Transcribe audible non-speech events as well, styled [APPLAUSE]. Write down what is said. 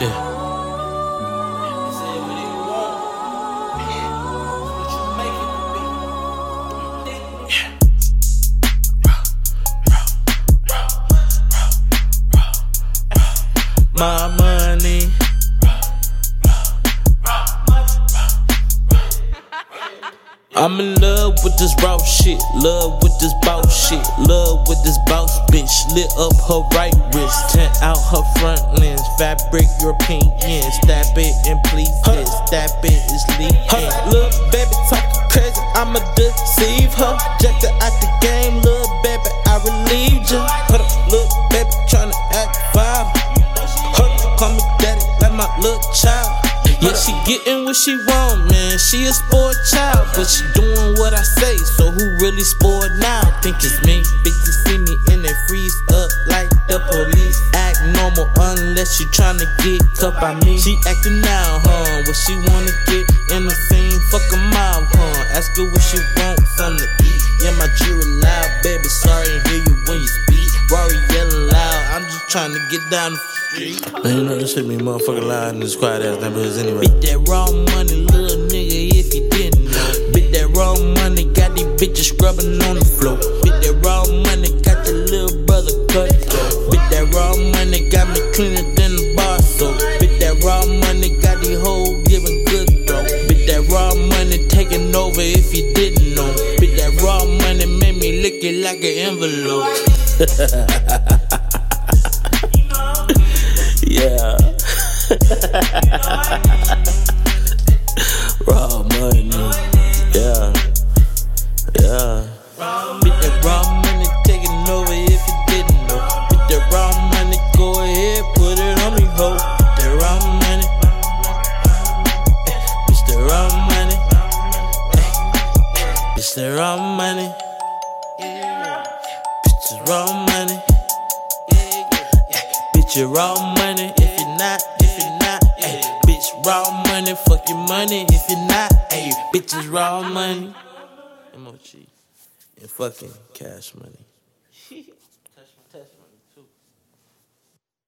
Yeah. My money. I'm in love with this raw shit, love with this boss shit, love with this boss bitch. Lit up her right wrist, tint out her front lens, fabric European, stab it and please it, stab it is leaking. Her Little baby talking crazy, I'ma deceive her. Jacked her out the game, Yeah, she getting what she want, man. She a sport child, but she doing what I say. So who really spoiled now? Think it's me. Bitches see me and they freeze up like the police. Act normal unless you tryna get cut by me. She acting now, huh? What she wanna get in the scene? Fuck a mom, huh? Ask her what she want, something to eat. Yeah, my jewelry loud, baby. Sorry, I hear you when you speak. Rory yelling loud. I'm just trying to get down street. You know this shit be motherfucking loud in this quiet ass neighborhoods anyway. Bit that raw money, little nigga, if you didn't know. Bit that raw money, got these bitches scrubbing on the floor. Bit that raw money, got the little brother cut. Bit that raw money, got me cleaner than the bar soap. Bit that raw money, got these hoes giving good throw. Bit that raw money, taking over if you didn't know. Bit that raw money, made me lick it like an envelope. [LAUGHS] Yeah. [LAUGHS] Raw money. Yeah. Yeah. Bit that raw money, taking over if you didn't know. Bit that raw money, go ahead, put it on me, ho. Bit that raw money. Bitch, that raw money. Bitch, that raw money. Bitch, that raw money. You raw money if you're not, if you're not, ayy. Bitch, raw money, fuck your money if you're not, ayy. Bitch, is raw money. MOG. And fucking cash money.